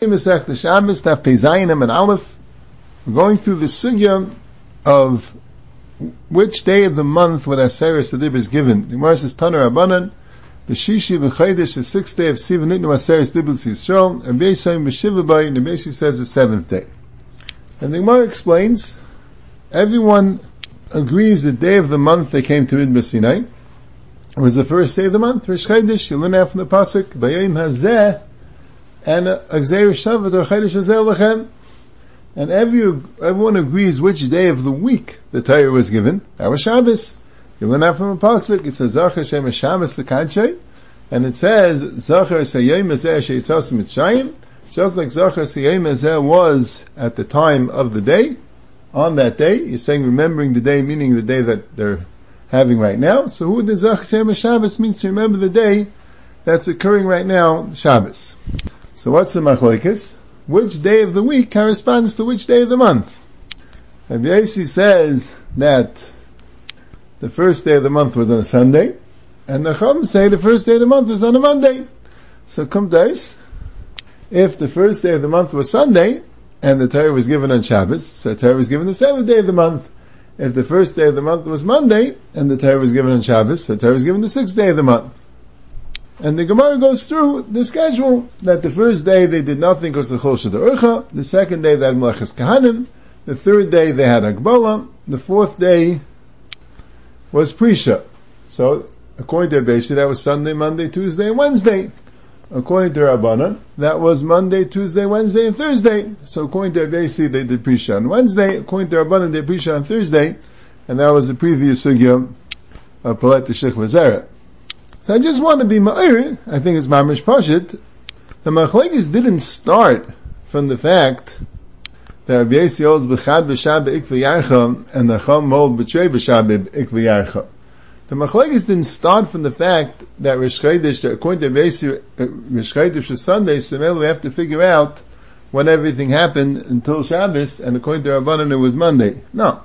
Masech Shabbos, Daf and Aleph. We're going through the sugya of which day of the month when Aseres Adib is given. The Gemara says Taner Abanan, B'shishi v'chaydish, the sixth day of Sivan Nitnu Aseres Dibus Yisrael, and Beisayim B'shivabay, and the says the seventh day. And the Gemara explains, everyone agrees the day of the month they came to Midbar Sinai was the first day of the month, Rish Chaydish, you learn out from the Pasuk, Bayayim Hazeh, and uh, Lechem. And every, everyone agrees which day of the week the Torah was given. That was Shabbos. You learn that from a pasuk. It says Zachar Shem Shabbos Lekadshay, and it says Zachar Ezer Sheitzas Mitzrayim. Just like Zachar Ezer was at the time of the day, on that day, he's saying remembering the day, meaning the day that they're having right now. So who the Zachar Shem Shabbos means to remember the day that's occurring right now, Shabbos. So what's the machlokes? Which day of the week corresponds to which day of the month? Rabbi says that the first day of the month was on a Sunday, and the Chum say the first day of the month was on a Monday. So come dice. If the first day of the month was Sunday, and the Torah was given on Shabbos, so the Torah was given the seventh day of the month. If the first day of the month was Monday, and the Torah was given on Shabbos, so the Torah was given the sixth day of the month. And the Gemara goes through the schedule that the first day they did nothing because of Chol Urcha, the second day they had Melechus Kahanim, the third day they had Agbala, the fourth day was Prisha. So, according to Abesi, that was Sunday, Monday, Tuesday, and Wednesday. According to Rabbanan, that was Monday, Tuesday, Wednesday, and Thursday. So according to Abesi, they did Prisha on Wednesday. According to Rabbanan, they did Prisha on Thursday. And that was the previous sugya of Palet Shech Vazeret. So I just want to be ma'ir, I think it's mamish pashit, the machlekes didn't start from the fact that Rabbi Yossi holds b'chad b'shab and the chum hold b'trei b'shab b'ikvi yarcha. The machlekes didn't start from the fact that Rish Chodesh, according to Rabbi uh, Rish was Sunday, so we have to figure out when everything happened until Shabbos, and according to Rabbanan it was Monday. No.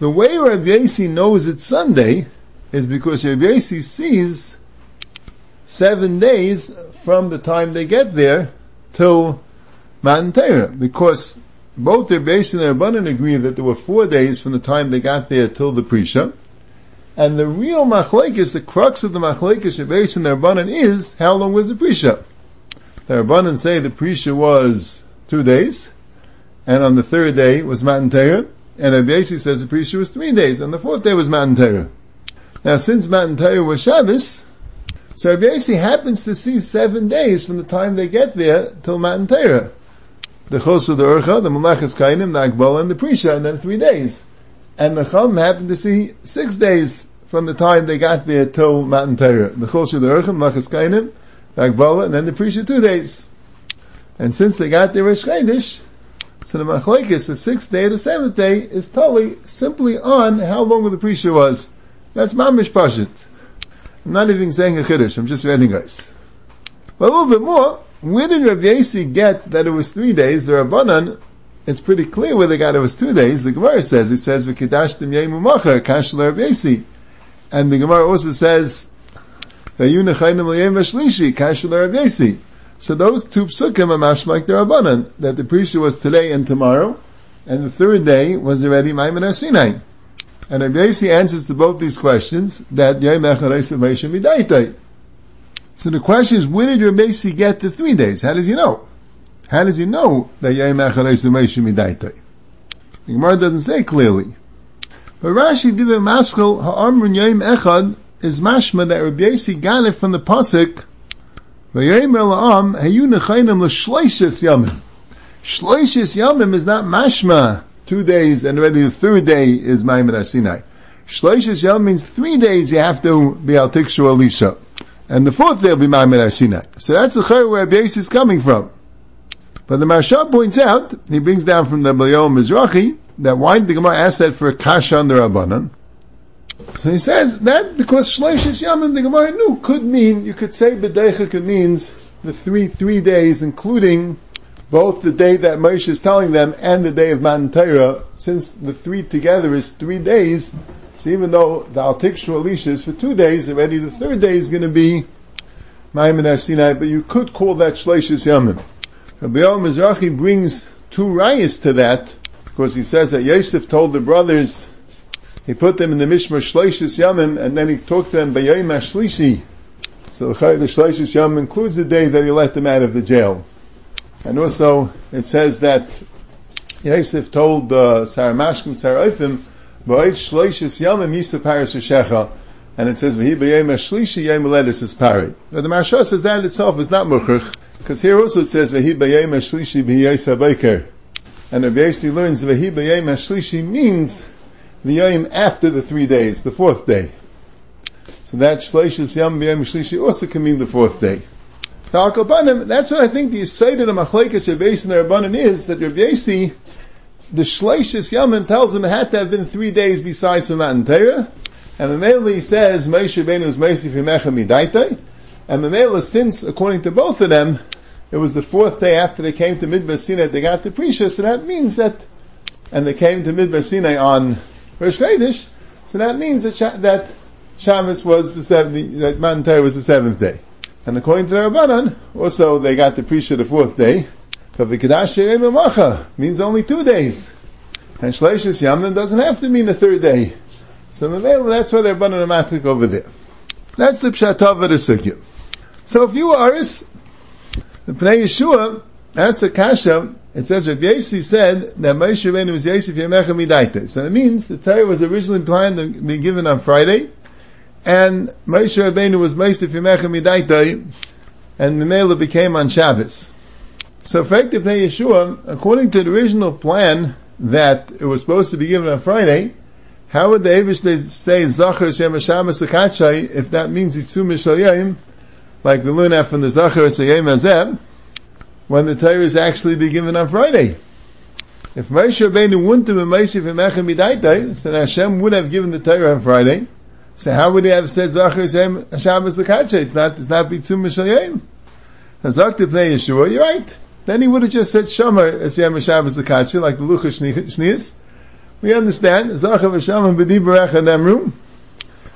The way Rabbi Yossi knows it's Sunday is because Rabbi sees seven days from the time they get there till Matan Torah, because both Rabbi Yossi and Rabbanan agree that there were four days from the time they got there till the Prisha, and the real machlekes, the crux of the machlekes Yossi and Rabbanan is how long was the Prisha? The Rabbanan say the Prisha was two days, and on the third day was Matan Torah, and Rabbi says the Prisha was three days, and the fourth day was Matan Torah. Now, since Matan Torah was Shabbos, so Rabbi Yossi happens to see seven days from the time they get there till Matan Torah. The Chosu, the Urcha, the Malachas Kainim, the Akbala, and the Prisha, and then three days. And the Chum happened to see six days from the time they got there till Matan Torah. The Chosu, the Urcha, Malachas Kainim, the Akbala, and then the Prisha, two days. And since they got there Chodesh, so the Machlekes, the sixth day, the seventh day, is totally simply on how long the Prisha was. That's mamish pashit. I'm not even saying a chiddush. I'm just reading guys. But a little bit more. Where did Rav Yasi get that it was three days? The Rabbanan, it's pretty clear where they got it was two days. The Gemara says it says v'kedashtim yeimu machar kash Rav Yasi, and the Gemara also says v'yuna chayim l'yem v'shlishi kash Rav Yasi. So those two psukim are mash the Rabbanan that the priesthood was today and tomorrow, and the third day was already Maimon Sinai. And Rabbi Yossi answers to both these questions that So the question is, where did Rabbi Yossi get the three days? How does he know? How does he know that Yom The Gemara doesn't say clearly. But Rashi did a maskal ha'amrun Yom Echad is mashma that Rabbi Yossi got it from the pasuk V'yayim ela'am hayu nechayim l'shleishes yamim. Shleishes yamim is not mashma two days, and already the third day is Maimon Sinai. Shloishes Yom means three days you have to be Al Tikshu Elisha. And the fourth day will be Maimon Sinai. So that's the chayr where Abies is coming from. But the Maharsha points out, he brings down from the Blayom Mizrahi, that why did the Gemara ask that for kasha under Rabbanan? So he says that because Shloishes and the Gemara knew could mean, you could say B'deicha means the three, three days, including both the day that Moshe is telling them and the day of Matan Torah, since the three together is three days, so even though the Altikshu Elisha is for two days, already the third day is going to be Maimon Sinai, but you could call that Shleishis Yamim. Rabbi Mizrahi brings two rayas to that, because he says that Yosef told the brothers, he put them in the Mishmar Shleishis Yamim, and then he talked to them by Yom. So the Shleishis Yamim includes the day that he let them out of the jail. And also, it says that Yosef told uh, Sarah Mashkim, Sarah Eifim, Ba'it Shleishis Yamim Yisa Paris Shecha, and it says, V'hi b'yem ha'shlishi yem ledis is pari. But the Maharsha says that itself is not muchach, because here also it says, V'hi b'yem ha'shlishi b'yesa b'eker. And Rabbi Yossi learns, V'hi b'yem ha'shlishi means the yom after the three days, the fourth day. So that shleishis yam b'yem ha'shlishi also can mean the fourth day. That's what I think the Yisayid of the Machlekes Rabbi and the Rabbanan is, that Yossi, the shleishis yamim tells him it had to have been three days besides from Matan Torah, and Mamela says, Moshe Rabbeinu is Moshe Fimecha Midaita. And Mamela, since, according to both of them, it was the fourth day after they came to Midbar Sinai, they got the Prisha, so that means that, and they came to Midbar Sinai on Rosh Chodesh, so that means that, that Shabbos was the seventh, that Matan was the seventh day. And according to the Rabbanan, also they got the Prisha the fourth day, means only two days. And Shleishis Yamim doesn't have to mean the third day. So that's why they're bananamatic over there. That's the pshatov of the sugya. So if you are the Pnei Yeshua, that's a kasha, it says that Yesi said that Moshe Rabbeinu was Yosef Yemecha Midaita. So it means the Torah was originally planned to be given on Friday, and Moshe Rabbeinu was Moshe Yemecha Midaita, and Mamela became on Shabbos. So for Pnei Yeshua, according to the original plan that it was supposed to be given on Friday, how would the Abish say Zachar Shem Shabbos Akachai if that means Yitzum Mishalayim, like the Luna from the Zachar Sayim Azeb, when the Torah is actually be given on Friday? If Moshe Rabbeinu wouldn't have been Emechem Midaitai, so Hashem would have given the Torah on Friday. So how would he have said Zachar Shem Shabbos Akachai? It's not, it's not Yitzum Mishalayim. Zachar Pnei Yeshua, you're right. Then he would have just said Shomer as Yom Shabbos Akachai, like the Lucha Shnias. We understand, Zachav Hashem B'dibarech Emru.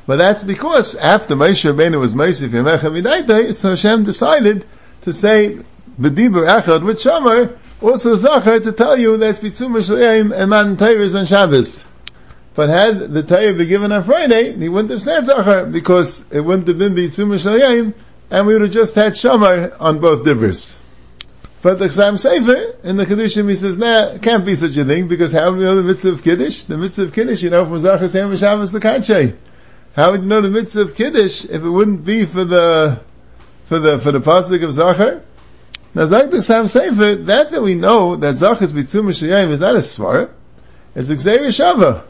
But that's because after Moshe Rabbeinu was Moshe Yemecha Midaitei, so Hashem decided to say B'dibur Echad with Shamar, also Zachar to tell you that Bitzum Shleim and Man is on Shabbos. But had the Torah been given on Friday, he wouldn't have said Zachar because it wouldn't have been Bitzum Shleim and we would have just had Shamar on both Dibers. But the Chassam Sofer, in the Kiddushim, he says, nah, can't be such a thing, because how would you know the mitzvah of Kiddush? The mitzvah of Kiddush, you know, from Zachar Sam Shabbos Lakache. How would you know the mitzvah of Kiddush if it wouldn't be for the, for the, for the pasuk of Zachar? Now, Zach the Chassam Sofer, that that we know that Zachar's Bitzum Shayim is not a Svar, it's a Gzeir Shava.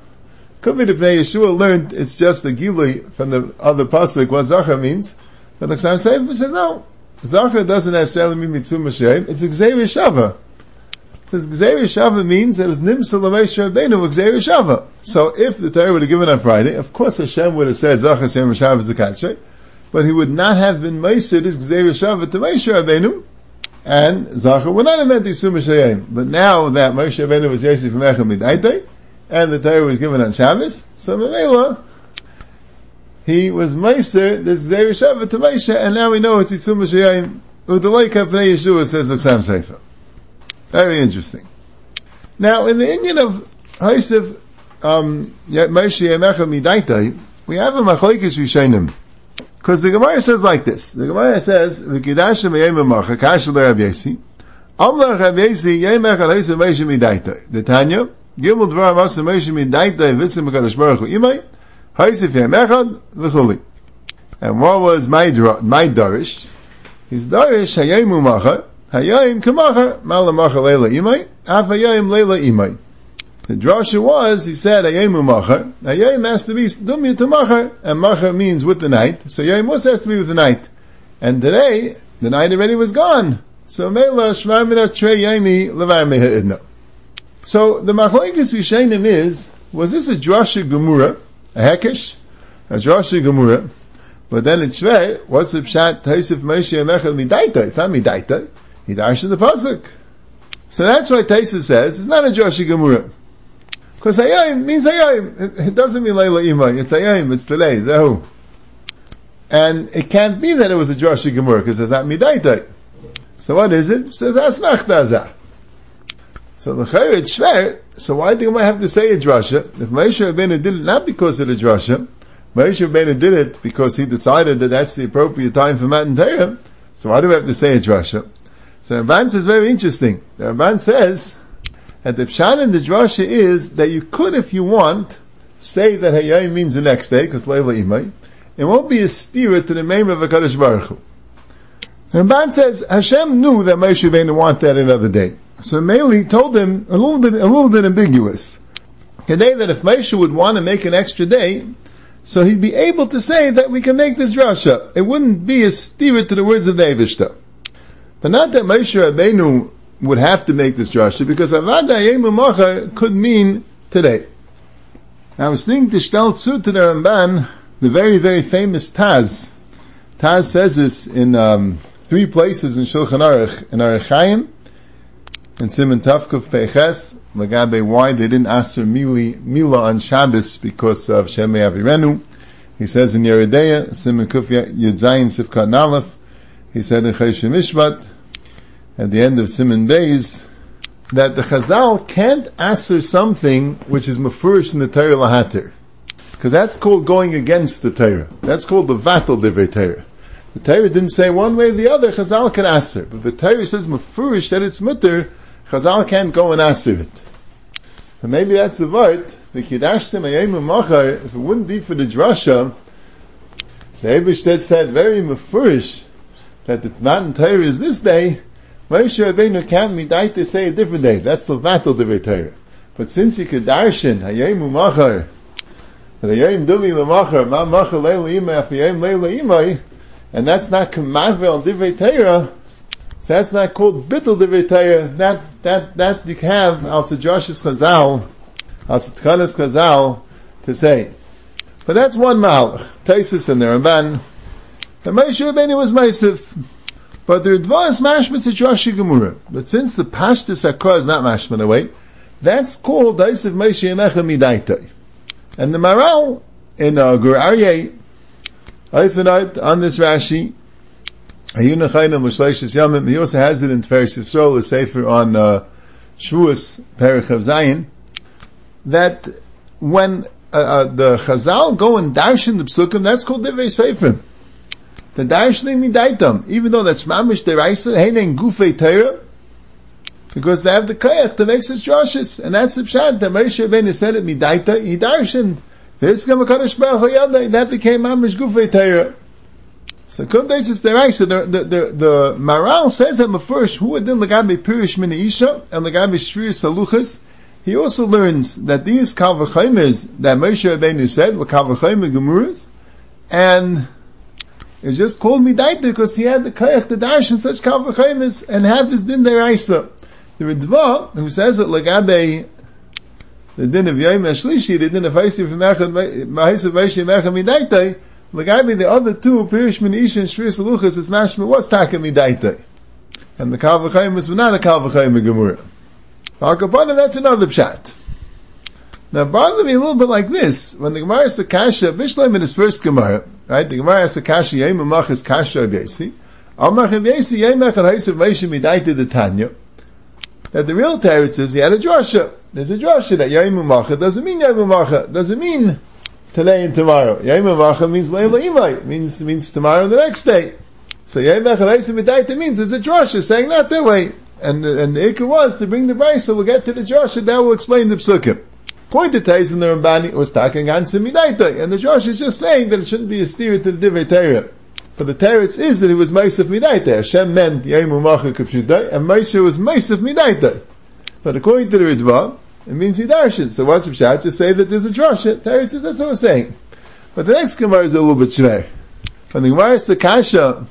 The Bnei Yeshua learned it's just a Gili from the other pasuk, what Zachar means, but the Chassam says no, Zachar doesn't necessarily mean mitzvah Mashem, it's Gzeir Shava. Since Gzeir Shava means that it was Nimsa Lamesh Rabbeinu Gzeir Shava. So if the Torah would have given on Friday, of course Hashem would have said Zachar Shem Shav Zakatche, but he would not have been Meisid his Gzeir Shava to Moshe Rabbeinu, and Zachar would not have meant Yisum Mashayim. But now that Moshe Rabbeinu was Yosef from Echem Midaitei, and the Torah was given on Shabbos, so Mamela, he was Meiser, this Gzeir Shabbat to Moshe, and now we know it's Yitzum Shayim, Udalai Kapnei Yeshua says of Sam Sefer. Very interesting. Now, in the Indian of Haisif, um, Moshe Yemecha Midaitai, we have a Machlekes Rishonim. Because the Gemara says like this. The Gemara says, V'kidashim yem emacha, kasha le Rav Yesi, Amla Rav Yesi, yemecha leisa Moshe Midaitai. The Tanya, Gimel Dvar Masa Moshe Midaitai, Visim HaKadosh Baruch Hu Imai, Haisif Yem Echad V'chuli. And what was my, my Darish? His Darish Hayim Umachar, Hayim Kamachar, Malamachar Leila Imay, Af Hayim Leila Imay. The drasha was, he said, Hayim Umachar, Hayim has to be Dumya to Machar, and Machar means with the night, so Hayim also has to be with the night. And today, the night already was gone. So Mela Shmamina Trey Yami Levar Mehidna. So the Machlekes Rishainim is, was this a drasha Gemura, a hekesh, as Rashi Gemura. But then in Shver, what's the pshat Taisif Moshe Mechel Midaita? It's not Midaita. He darshan the pasuk. So that's why Taisa says it's not a Rashi Gemura. Because Hayayim means Hayayim. It doesn't mean Leila Imay. It's Hayayim. It's delay. Zehu. Oh. And it can't be that it was a Joshi Gemara because it's not Midaita. So what is it? It says asmachta azah. So the it's shver. So why do I have to say a drasha? If Moshe Rabbeinu did it not because of the drasha, Moshe Rabbeinu did it because he decided that that's the appropriate time for Matan Torah. So why do we have to say a drasha? So Ramban says very interesting. The Ramban says that the pshat in the drasha is that you could, if you want, say that Hayayim means the next day because Leila Imay. It won't be a steer to the name of Hakadosh Baruch Hu. The Ramban says Hashem knew that Moshe Rabbeinu wanted that another day. So Meli told him a little bit, a little bit ambiguous. Today that if Moshe would want to make an extra day, so he'd be able to say that we can make this drasha. It wouldn't be a steer to the words of the Evishta. But not that Moshe Rabbeinu would have to make this drasha, because Avada could mean today. I was thinking to Shtel Tzu to the Ramban, the very, very famous Taz. Taz says this in um, three places in Shulchan Aruch, in Orach Chaim, in Simon Tafkuf Peches, Lagabe why they didn't ask her Mila on Shabbos because of Shemei Avirenu. He says in Yeridea, Simon Kuf Yudzayin Sifkat Nalef, he said in Chayshim Ishvat, at the end of Simon Beis, that the Chazal can't answer something which is mafurish in the Torah Lahatir. Because that's called going against the Torah. That's called the Vatal Divrei Torah. The Torah didn't say one way or the other, Chazal can answer. But the Torah says mafurish that it's mutter, Chazal can't go and answer it. And maybe that's the word, the Kiddashtim Ayemu Machar, if it wouldn't be for the drasha, the Eberstedt said very mafurish that the Matan Torah is this day, Moshe Rabbeinu can't midai to say a different day. That's the battle the Torah. But since you could darshan, Hayemu Machar, that Hayem Dili Lamachar, Ma Machar Leila Ima, Hayem Leila Imai, and that's not Kamavel Divrei Torah, so that's not called bittul Torah. That that that you have al Josh's Chazal, al Tkanas Chazal to say. But that's one malach. Taisus and the Ramban. The Moshe Rabbeinu was Meisif. But the Ritva is mashmas Joshi Gemura. But since the Pashtus Hakra is not mashman away, that's called Daisiv Moshe Yemecha Midaitai. And the Maral in uh, Gur Aryeh, on this Rashi, he also has it in Tiferes Yisrael, a sefer on uh, Shavuos of Zion, that when uh, uh, the Chazal go and darshan the psukim, that's called Divrei Sefer. The darshaning midaitam, even though that's mamish deraisa, heinen gufei Torah, because they have the koyach that makes us droshes, and that's the pshat. The Moshe Rabbeinu said it midaita, he darshan. This Gamakadosh Baruch Hu that became mamish gufei Torah. So Kundes is the So the the the, the Maral says that first who did Lagabi Pirish Min Isha and Lagabi Shri Saluchas. He also learns that these Kalvachaimis that Moshe Rabbeinu said were Kalvachaimim Gemuras, and it's just called Midaita because he had the Kayach to dash in such and have this din deraisa. The Ritva, who says that Lagabe the din of Yom Ashlishi, the din of Haisi from Mechad Mahisa Moshe Mechad Lagabi, the other two, Pirish Ish and Shri Saluchas, is mashma, what's Taka Midaita? And the Kalvachayim is not a Kalvachayim Gemurah. Al that's another pshat. Now, bother me a little bit like this. When the Gemara is the Kasha, Bishlam in his first Gemara, right? The Gemara is the Kasha, Yem is Kasha Abesi. Amach Abesi, Yem Echad Haisav Moshe Midaita the Tanya. That the real teretz is he had a drasha. There's a drasha that Amacha doesn't mean Amacha. Doesn't mean today and tomorrow. Yom Avacha means Leila Imai, means, means tomorrow and the next day. So Yom Avacha means there's a drasha saying not that way. And, and the ikka was to bring the brayso, so we'll get to the drasha, that will explain the psukim. Point to Tais in the Rambani was talking on Simidaita, and the drasha is just saying that it shouldn't be a steer to the Divrei Torah. But the teretz is that it was Meisef Midaita. Hashem meant Yom Umacha Kapshutai, and Moshe was Meisef Midaita. But according to the Ritva, it means he darshan. So what's pshat? Just say that there's a drasha. Teretz says that's what we're saying. But the next Gemara is a little bit shver. When the Gemara is the kasha,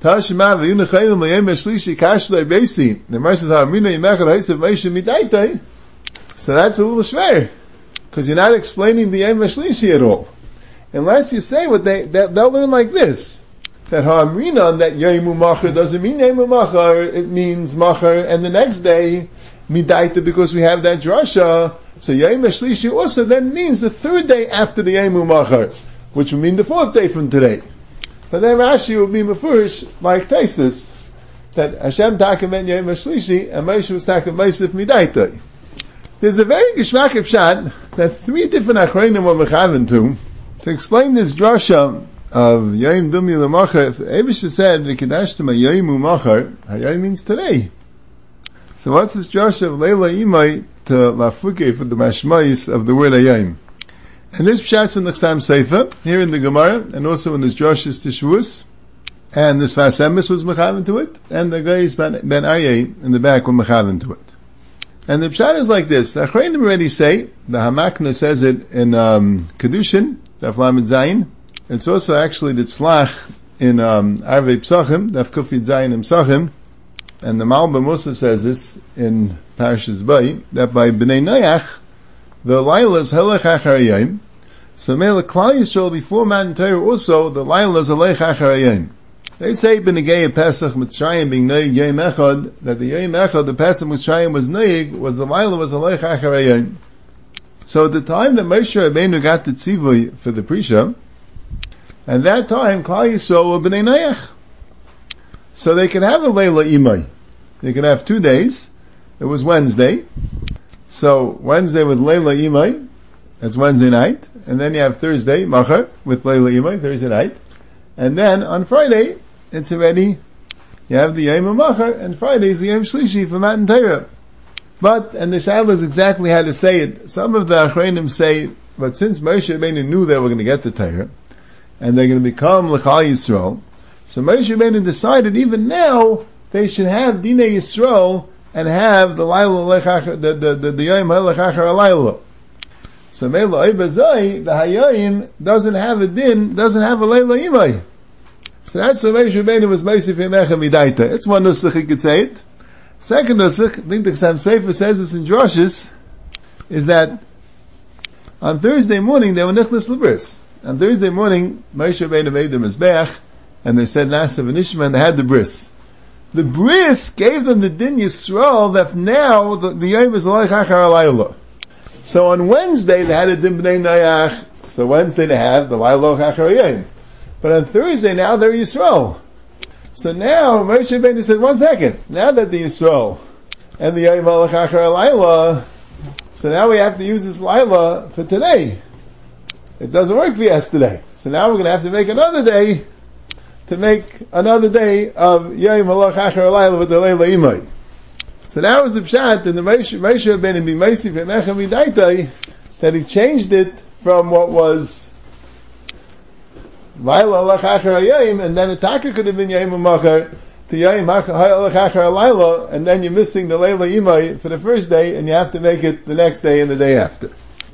Tashima v'yunachayim l'yem eshlishi kasha le'besi. The Gemara says, ha'amina yimechad ha'isiv meisha midaitai. So that's a little shver. Because you're not explaining the yem eshlishi at all. Unless you say what they, that, they'll learn like this. That ha'amrina, that yemu machar doesn't mean yemu machar, it means machar, and the next day, midaita because we have that drasha. So Yom Shlishi also then means the third day after the Yom Machar, which would mean the fourth day from today. But then Rashi would be mafurish like Taisus, that Hashem takamen yom shlishi and Moshe was takim Mosif midaitoi. There's a very geshmak pshat that three different achronim were mechaven to to explain this drasha of Yom Dumi Lamachar. If Abish said Vikadashtim Yom Umachar, Hayom means today. So what's this drasha of Leila Imai to Lafuke for the mashmais of the word Hayom? And this pshat's in the Chassam Sofer, here in the Gemara, and also in this Josh's Tishvus, and this Vasemis was mechaven to it, and the guys Ben, ben Aryeh in the back were mechaven to it. And the pshat is like this. The Achrayim already say, the Hamakna says it in um, Kedushin, Daf Lamed Zayin. It's also actually the Tzlach in um, Arvei Psachim, Daf Kufid Zayin in Psachim. And the Malba Musa says this in Parashas Bay, that by Bnei Noach, the Laila is Helech Acharayim, so Mele Klal Yisrael before Matan Torah also the Laila is Helech Acharayim. They say Benegay Pesach Mitzrayim being Noig Yom Echad that the Yom Echad the Pesach Mitzrayim was Noig was the Laila was Helech Acharayim. So at the time that Moshe Rabbeinu got the tzivui for the prisha, at that time Klal Yisrael were Bnei Noach. So they could have a Leila Imai. They could have two days. It was Wednesday. So Wednesday with Leila Imai, that's Wednesday night, and then you have Thursday, Machar, with Leila Imai, Thursday night, and then on Friday, it's already, you have the Yom Machar, and Friday is the Yom Shlishi for Matan Torah. But, and the Shaila is exactly how to say it. Some of the Achreinim say, but since Moshe Rabbeinu knew they were going to get the Torah, and they're going to become L'chal Yisrael, so Moshe Rabbeinu decided even now, they should have Dinei Yisrael, and have the Laila the the the, the Yom Laila. So Mela Ibazai, the Hayayim doesn't have a din, doesn't have a Laila Imai. So that's what Moshe Rabbeinu was Meisif Yemecha Midaita. It's one nusach he could say it. Second nusach, I think the Chassam Sofer says this in Droshes, is that on Thursday morning they were Nichnas Libris. On Thursday morning, Moshe Rabbeinu made them as Beach, and they said Nasa V'Nishma, and they had the bris the bris gave them the din Yisrael that now the, Yom is like Achar So on Wednesday they had a din b'nei Nayach. So Wednesday they have the Lailo Achar Yom. But on Thursday now they're Yisrael. So now Moshe Rabbeinu said, one second. Now that the Yisrael and the Yom Achar Laila, so now we have to use this Laila for today. It doesn't work for yesterday. So now we're going to have to make another day to make another day of Yom Malach Achar Alayla with the Leila Imai. So that was the pshat in the Moshe Rabbeinu be Meisif Emechem Midaitai that he changed it from what was Laila Alach Achar Yom and then Ataka could have been Yom Machar to Yom Alach Achar Alayla and then you're missing the Leila Imai for the first day and you have to make it the next day and the day after.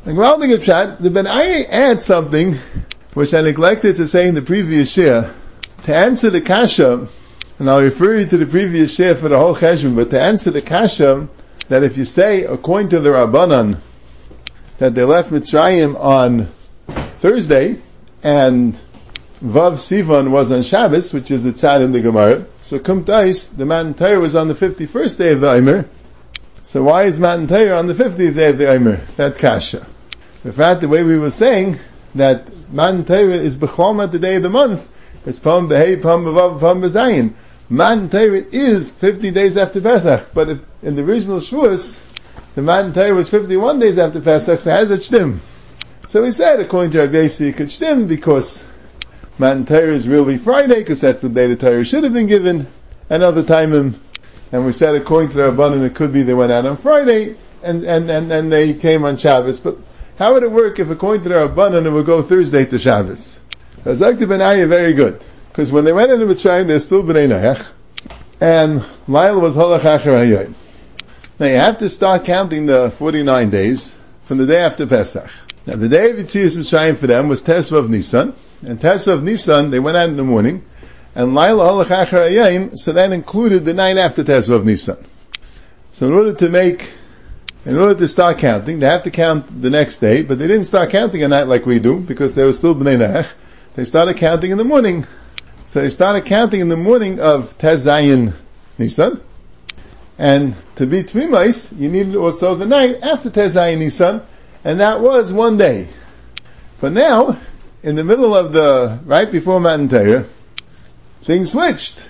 And Gvaldig Pshat, the Ben Ari adds something which I neglected to say in the previous year to answer the kasha, and I'll refer you to the previous share for the whole cheshbon, but to answer the kasha, that if you say, according to the Rabbanan, that they left Mitzrayim on Thursday, and Vav Sivan was on Shabbos, which is the tzad in the Gemara, so Kumtais, the Matan Torah was on the 51st day of the Omer, so why is Mount Torah on the 50th day of the Omer? That kasha. In fact, the way we were saying, that Mount Torah is Bechol the day of the month, it's Pam Behei, Pam Bevav, Pam Bezayin. Matan Torah is 50 days after Pesach, but if, in the original Shavuos, the Matan Torah was 51 days after Pesach, so has it shtim? So we said, according to Rav Yasi, it could shtim because Matan Torah is really Friday, because that's the day the Torah should have been given, another time, and we said, according to the Rabbanan, it could be they went out on Friday, and, and, and, and they came on Shabbos, but how would it work if according to the Rabbanan it would go Thursday to Shabbos? Hazakti ben Arya very good. Because when they went into Mitzrayim, they're still B'nai Noach. And Laila was Holach Hayyim. Now you have to start counting the 49 days from the day after Pesach. Now the day of Yitzias Mitzrayim for them was Tesvav Nisan. And Tesvav Nisan, they went out in the morning. And Laila Holach Hayyim, so that included the night after Tesvav Nisan. So in order to make in order to start counting, they have to count the next day, but they didn't start counting a night like we do, because they were still Bnei Noach. They started counting in the morning. So they started counting in the morning of Tezayin Nisan. And to be Tmimais, you needed also the night after Tezayin Nisan, and that was one day. But now, in the middle of the, right before Matan Torah, things switched.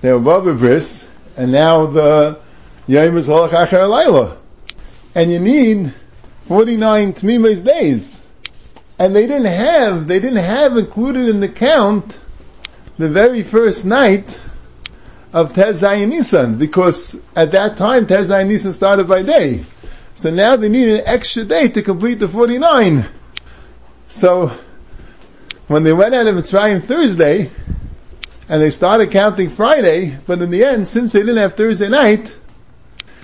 they were Baba Bris, and now the Yom is Holach Acher Alayla. And you need 49 Tmimis days. And they didn't have, they didn't have included in the count the very first night of Tez Nisan, because at that time Tez Nisan started by day. So now they need an extra day to complete the 49. So, when they went out of Mitzrayim Thursday, and they started counting Friday, but in the end, since they didn't have Thursday night,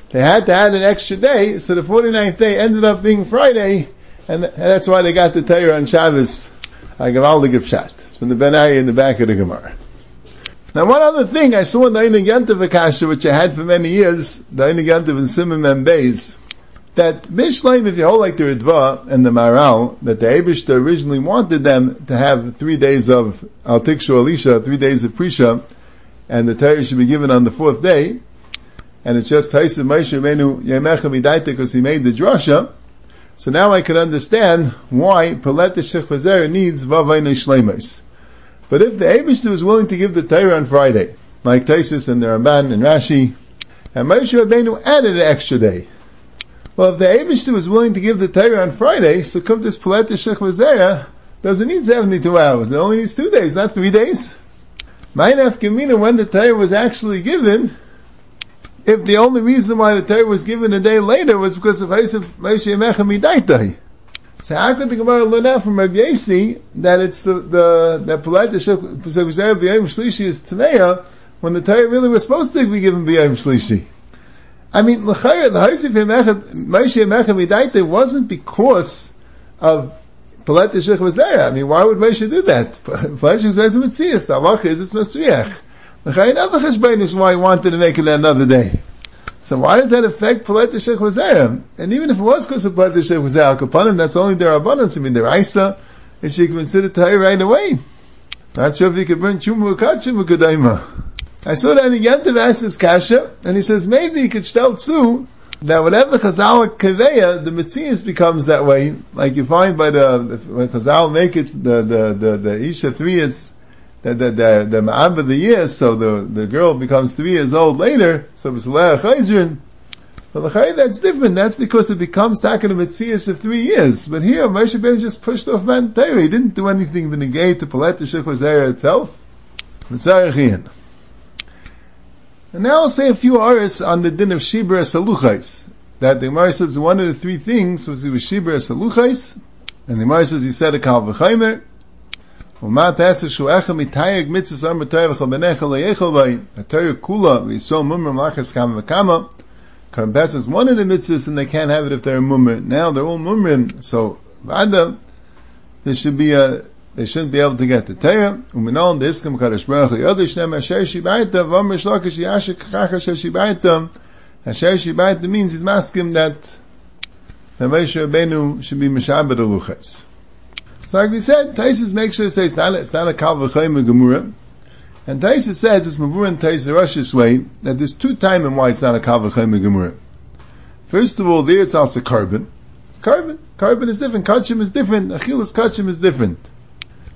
they had to add an extra day, so the 49th day ended up being Friday, and that's why they got the Torah on Shabbos. I the Gipshat. It's from the Ben in the back of the Gemara. Now one other thing, I saw in the Einig Akasha, which I had for many years, the Einig in Simon Membeis, that Mishleim, if you hold like the Ritva and the Maral, that the Abishta originally wanted them to have three days of Al Tikshu Alisha, three days of Prisha, and the Torah should be given on the fourth day, and it's just Taisa Moshe Menu Yemecha Midaita because he made the drasha. So now I can understand why Palet Shechvazer needs Vavayne Shleimus. But if the Abishta was willing to give the Torah on Friday, like Taisus and the Ramban and Rashi, and Moshe Rabbeinu added an extra day, well, if the Abishter was willing to give the Torah on Friday, so come this Palet Shech doesn't need 72 hours. It only needs two days, not three days. Ma'inaf Gemina, when the Torah was actually given, if the only reason why the Torah was given a day later was because of Moshe Yemecha Midaitai. So how could the Gemara learn out from Rabbi Yasi that it's the, the, that Palet Shech V'yayim Shlishi is Tameya, when the Torah really was supposed to be given V'yayim Shlishi? I mean, the Haisif Moshe Yemecha Midaita wasn't because of was there. I mean, why would Moshe do that? Palet Yeshich was Mitzias. The Allah is it's Masriach. The Chayin Cheshbein is why he wanted to make it another day. So why does that affect Yeshich was there? And even if it was because of Yeshich was there, Al that's only their abundance. I mean, their Isa, and she can consider Tahir right away. Not sure if you could burn Chumu Kachim Kudaima. I saw that in Yantav asked his kasha, and he says maybe he could tell too that whatever Chazal Kaveya, the Metzias becomes that way. Like you find by the, when Chazal make it the the the, the Isha three years the the the, the of the year, so the the girl becomes three years old later, so Chayzrin. But that's different. That's because it becomes Takan of of three years. But here, Moshe Ben just pushed off Man He didn't do anything to negate the Palet Shechozera itself. Mitzarech and now I'll say a few aris on the din of Shibra Saluchais. That the Gemara says one of the three things was he was Shibra Saluchais, and the Gemara says he said a Kal V'chaimer, ומה פסח שהוא אחד מתייג מצווה סם בתויר וכל בניך לא יכל בי, התויר כולה וישראל מומר מלאכס כמה וכמה, Karm Pesach is one of the mitzvahs and they can't have it if they're a mummer. Now they're all mumrim, so Vada, there should be a they shouldn't be able to get the Torah. Uminon diskim kadosh baruch hu yodish nem asher shibaita v'om mishlokish yashik chach asher shibaita. Asher shibaita means he's masking that the Moshe Rabbeinu should be mishabed aluches. So like we said, Taisus makes sure to say it's not, it's not a kal v'chayim gemura. And Taisus says, it's mavur and Taisus Rosh's way, that there's two times why it's not a kal v'chayim gemura. First of all, there it's also carbon. It's carbon. Carbon is different. Kachim is different. Achilas kachim is different.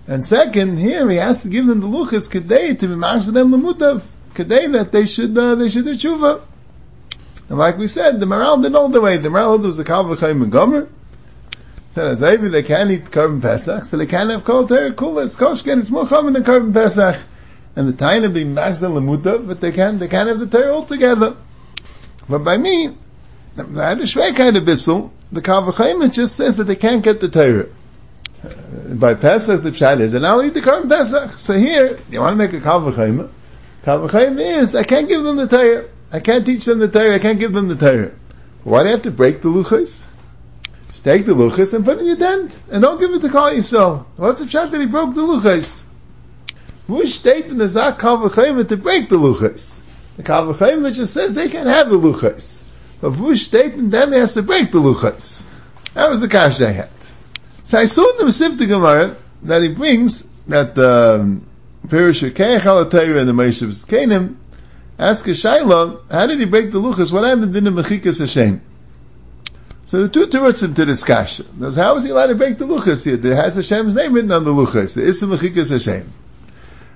And second, here he has to give them the luchas kadei to be machzor them lemutav kadei that they should uh, they should do tshuva. And like we said, the moral didn't all the way. The moral was a kal v'chayim and gomer. Said as maybe they can't eat carbon pesach, so they can't have kol ter kula. It's koshken. It's more common than carbon pesach. And the time of being machzor lemutav, but they can't they can't have the Torah altogether. But by me, kind of bissel. The kal v'chayim just says that they can't get the Torah uh, by Pesach the pshat is, and I'll eat the carbon Pesach. So here, you want to make a? Kal v'chayim is, I can't give them the Torah. I can't teach them the Torah. I can't give them the Torah. Why do I have to break the luchas? Take the luchas and put it in your tent, and don't give it to Kal Yisrael. What's the pshat that he broke the luchas? Who state in the Zak kal v'chayim to break the luchas? The kal v'chayim just says they can't have the luchas. But who state then has to break the luchas? That was the kash I had. So I saw in the Masifta Gemara that he brings that um, Pirush Keich and the Meishav's Kenim ask a Shaila, how did he break the luchas? What happened in the Mechikas Hashem? So the two terutzim to this kasha. How is he allowed to break the luchas here? There has Hashem's name written on the luchas. The Issa Mechikas Hashem.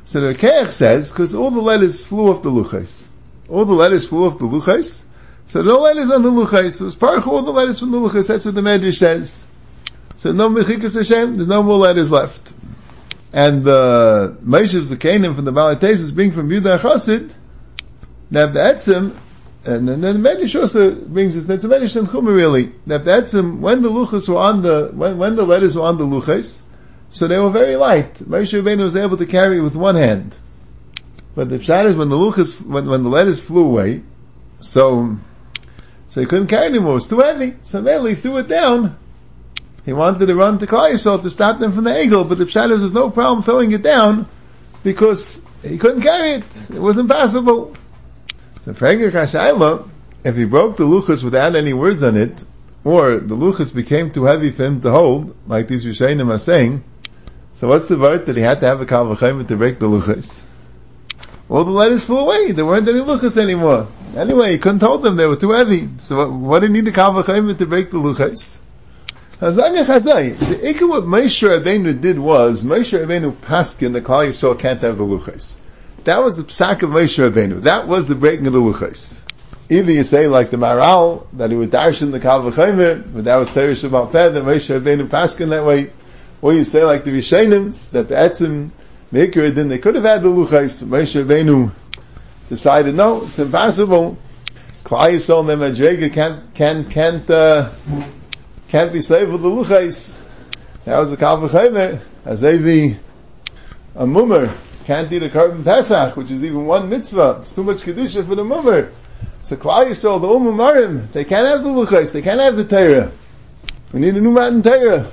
So the Keach says, because all the letters flew off the luchais. All the letters flew off the luchais. So no letters on the luchais. It was parach all the letters from the luchais. That's what the Medrash says. So no mechikas Hashem, there's no more letters left. And the Meishav Zakanim from the Balatesis being from Yudah Chassid, now the Etzim, and then the Medrash also brings us, that's a Medrash and Chumah really, that that's Etzim, when the luchas were on the, when, when the letters were on the luchas, so they were very light. Moshe Rabbeinu was able to carry it with one hand. But the pshat is when the luchas, when, when the letters flew away, so, so he couldn't carry anymore. It was too heavy. So then he threw it down. He wanted to run to Klai to stop them from the eagle, but the pshat there's no problem throwing it down because he couldn't carry it. It was impossible. So if he broke the luchas without any words on it, or the luchas became too heavy for him to hold, like these Rishayim are saying, so what's the word that he had to have a kavachayim to break the luchas? All the letters flew away. There weren't any luchas anymore. Anyway, he couldn't hold them. They were too heavy. So what, what did he need a kavachayim to break the luchas? The ikka what Moshe Rabbeinu did was, Moshe Rabbeinu paskin, the Klal Yisrael can't have the luchas. That was the psak of Moshe Rabbeinu. That was the breaking of the luchas. Either you say like the Maral, that he was darshan the Kal but that was Teresh Peh, that Moshe Rabbeinu paskin that way. Or you say like the Rishonim, that the Etzim, the then they could have had the Luchais. Moshe Rabbeinu decided, no, it's impossible. Klai Yisrael and Madrega can't, can't, can't, uh, can't be saved with the Luchais. That was a Kal V'chaymer, as they a mummer, can't eat a carbon Pesach, which is even one mitzvah. It's too much Kedusha for the mummer. So Klal Yisrael, the Umm they can't have the Luchais, they can't have the Torah. We need a new mountain Torah.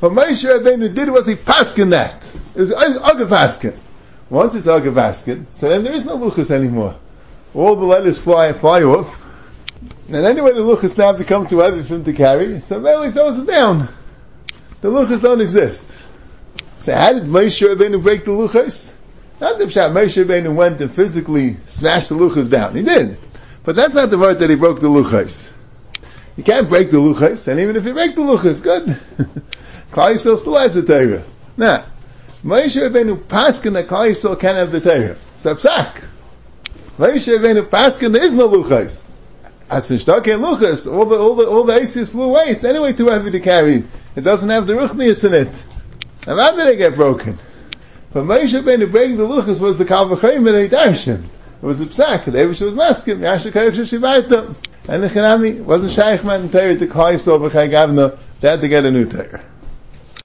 What Moshe Rabbeinu did was he paskin that. It was Aga paskin. Once it's Aga paskin, so then there is no luchas anymore. All the letters fly fly off. And anyway, the luchas now become too heavy for him to carry, so Melech throws it down. The luchas don't exist. So how did Moshe Rabbeinu break the luchas? Not the pshat. Moshe Rabbeinu went and physically smashed the luchas down. He did. But that's not the word that he broke the luchas. You can't break the luchas, and even if you break the luchas, good. Klal Yisrael still has the Torah. Nah. Moshe Rabbeinu paskin that Klal Yisrael can't have the Torah. It's a psak. Moshe Rabbeinu paskin there is no luchas. As in Shtake luchas, all the, all the, all the aces flew away. It's anyway too heavy to carry. It doesn't have the ruchnias in it. And how did it get broken? But Moshe Rabbeinu breaking the luchas was the Kalvachayim and Darshan. It was a psak. The Abish was masking. Yasha Kayak Shishivayta. And the Chanami wasn't Shaykh Man Torah to Klal Yisrael B'chai Gavna. They had to get a new Torah.